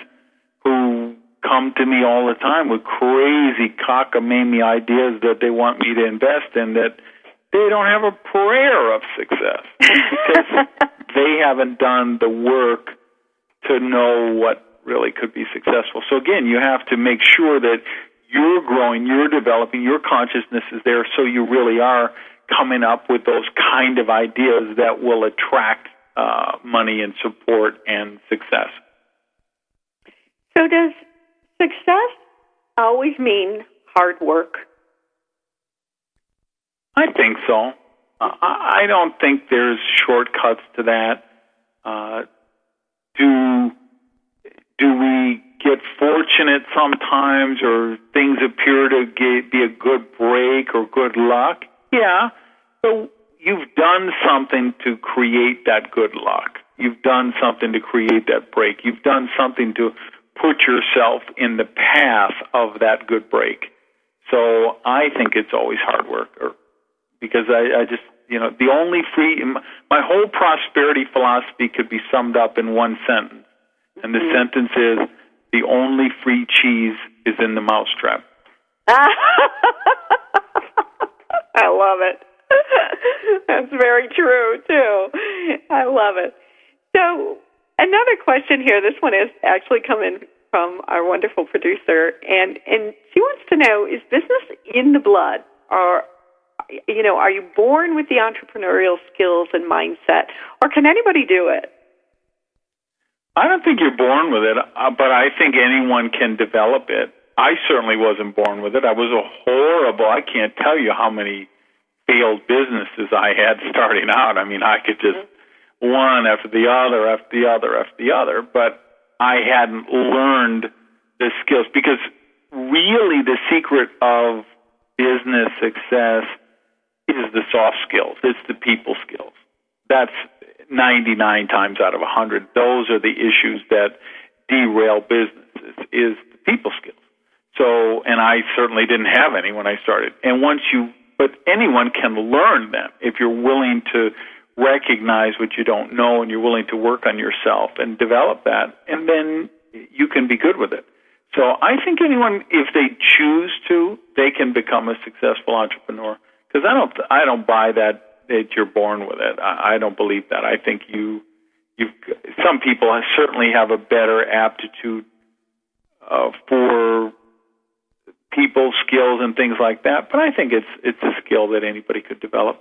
who come to me all the time with crazy cockamamie ideas that they want me to invest in that they don't have a prayer of success because they haven't done the work to know what really could be successful. So again, you have to make sure that you're growing, you're developing, your consciousness is there so you really are coming up with those kind of ideas that will attract uh, money and support and success. So, does success always mean hard work? I think so. Uh, I don't think there's shortcuts to that. Uh, do do we get fortunate sometimes, or things appear to get, be a good break or good luck? Yeah, so you've done something to create that good luck. You've done something to create that break. You've done something to put yourself in the path of that good break. So I think it's always hard work, or because I, I just you know the only free my whole prosperity philosophy could be summed up in one sentence, and the mm-hmm. sentence is the only free cheese is in the mousetrap. I love it. That's very true too. I love it. So another question here. This one is actually coming from our wonderful producer, and and she wants to know: Is business in the blood, or you know, are you born with the entrepreneurial skills and mindset, or can anybody do it? I don't think you're born with it, uh, but I think anyone can develop it. I certainly wasn't born with it. I was a horrible. I can't tell you how many failed businesses I had starting out. I mean, I could just one after the other after the other after the other, but I hadn't learned the skills because really the secret of business success is the soft skills. It's the people skills. That's 99 times out of 100. Those are the issues that derail businesses is the people skills. So, and I certainly didn't have any when I started. And once you, but anyone can learn them if you're willing to recognize what you don't know and you're willing to work on yourself and develop that, and then you can be good with it. So I think anyone, if they choose to, they can become a successful entrepreneur. Because I don't, I don't buy that that you're born with it. I, I don't believe that. I think you, you, some people certainly have a better aptitude uh, for people skills and things like that. But I think it's it's a skill that anybody could develop.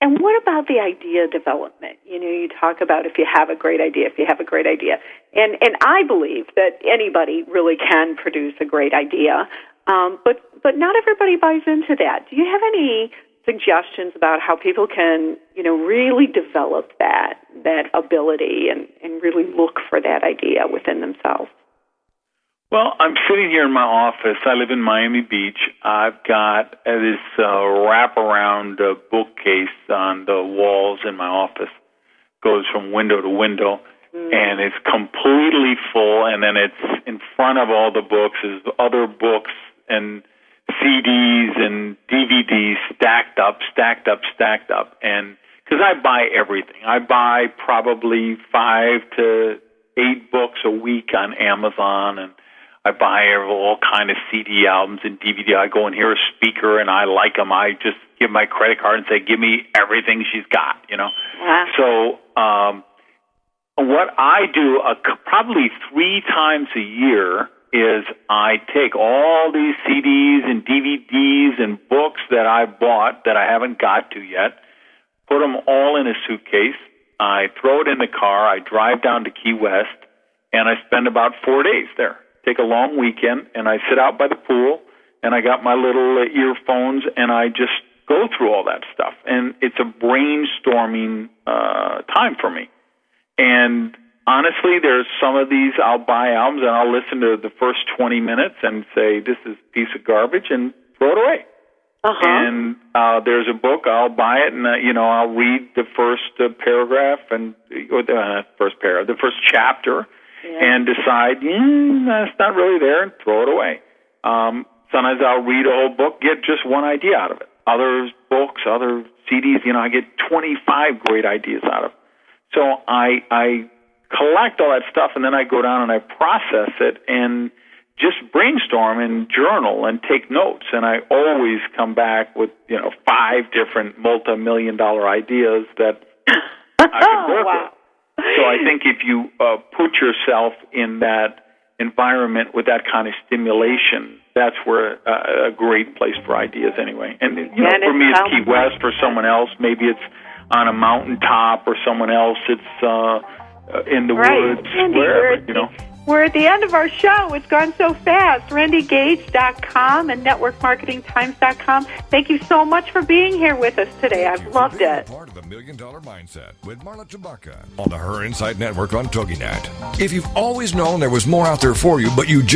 And what about the idea development? You know, you talk about if you have a great idea, if you have a great idea. And and I believe that anybody really can produce a great idea. Um, but but not everybody buys into that. Do you have any suggestions about how people can, you know, really develop that that ability and, and really look for that idea within themselves? Well, I'm sitting here in my office. I live in Miami Beach. I've got uh, this uh, wraparound uh, bookcase on the walls in my office. Goes from window to window, mm. and it's completely full. And then it's in front of all the books is other books and CDs and DVDs stacked up, stacked up, stacked up. And because I buy everything, I buy probably five to eight books a week on Amazon and I buy all kind of CD albums and DVD. I go and hear a speaker and I like them. I just give my credit card and say, "Give me everything she's got," you know. Yeah. So, um, what I do uh, probably three times a year is I take all these CDs and DVDs and books that I bought that I haven't got to yet, put them all in a suitcase. I throw it in the car. I drive down to Key West, and I spend about four days there take a long weekend, and I sit out by the pool, and I got my little uh, earphones, and I just go through all that stuff. And it's a brainstorming uh, time for me. And honestly, there's some of these I'll buy albums and I'll listen to the first 20 minutes and say this is a piece of garbage and throw it away. Uh-huh. And uh, there's a book I'll buy it and uh, you know I'll read the first uh, paragraph and or the uh, first paragraph, the first chapter, yeah. and decide, mm, that's not really there, and throw it away. Um, sometimes I'll read a whole book, get just one idea out of it. Other books, other CDs, you know, I get 25 great ideas out of. So I I collect all that stuff, and then I go down and I process it and just brainstorm and journal and take notes. And I always come back with you know five different multi-million dollar ideas that I can work wow. with. So I think if you uh, put yourself in that environment with that kind of stimulation, that's where uh, a great place for ideas anyway. And you know, for me, it's Key West. For someone else, maybe it's on a mountaintop, or someone else, it's uh, uh, in the Right. woods, Randy, wherever. we're- You know. We're at the end of our show. It's gone so fast. RandyGage.com and NetworkMarketingTimes.com. Thank you so much for being here with us today. I've loved it. Part of the Million Dollar Mindset with Marla Tabaka on the Her Insight Network on TogiNet. If you've always known there was more out there for you, but you just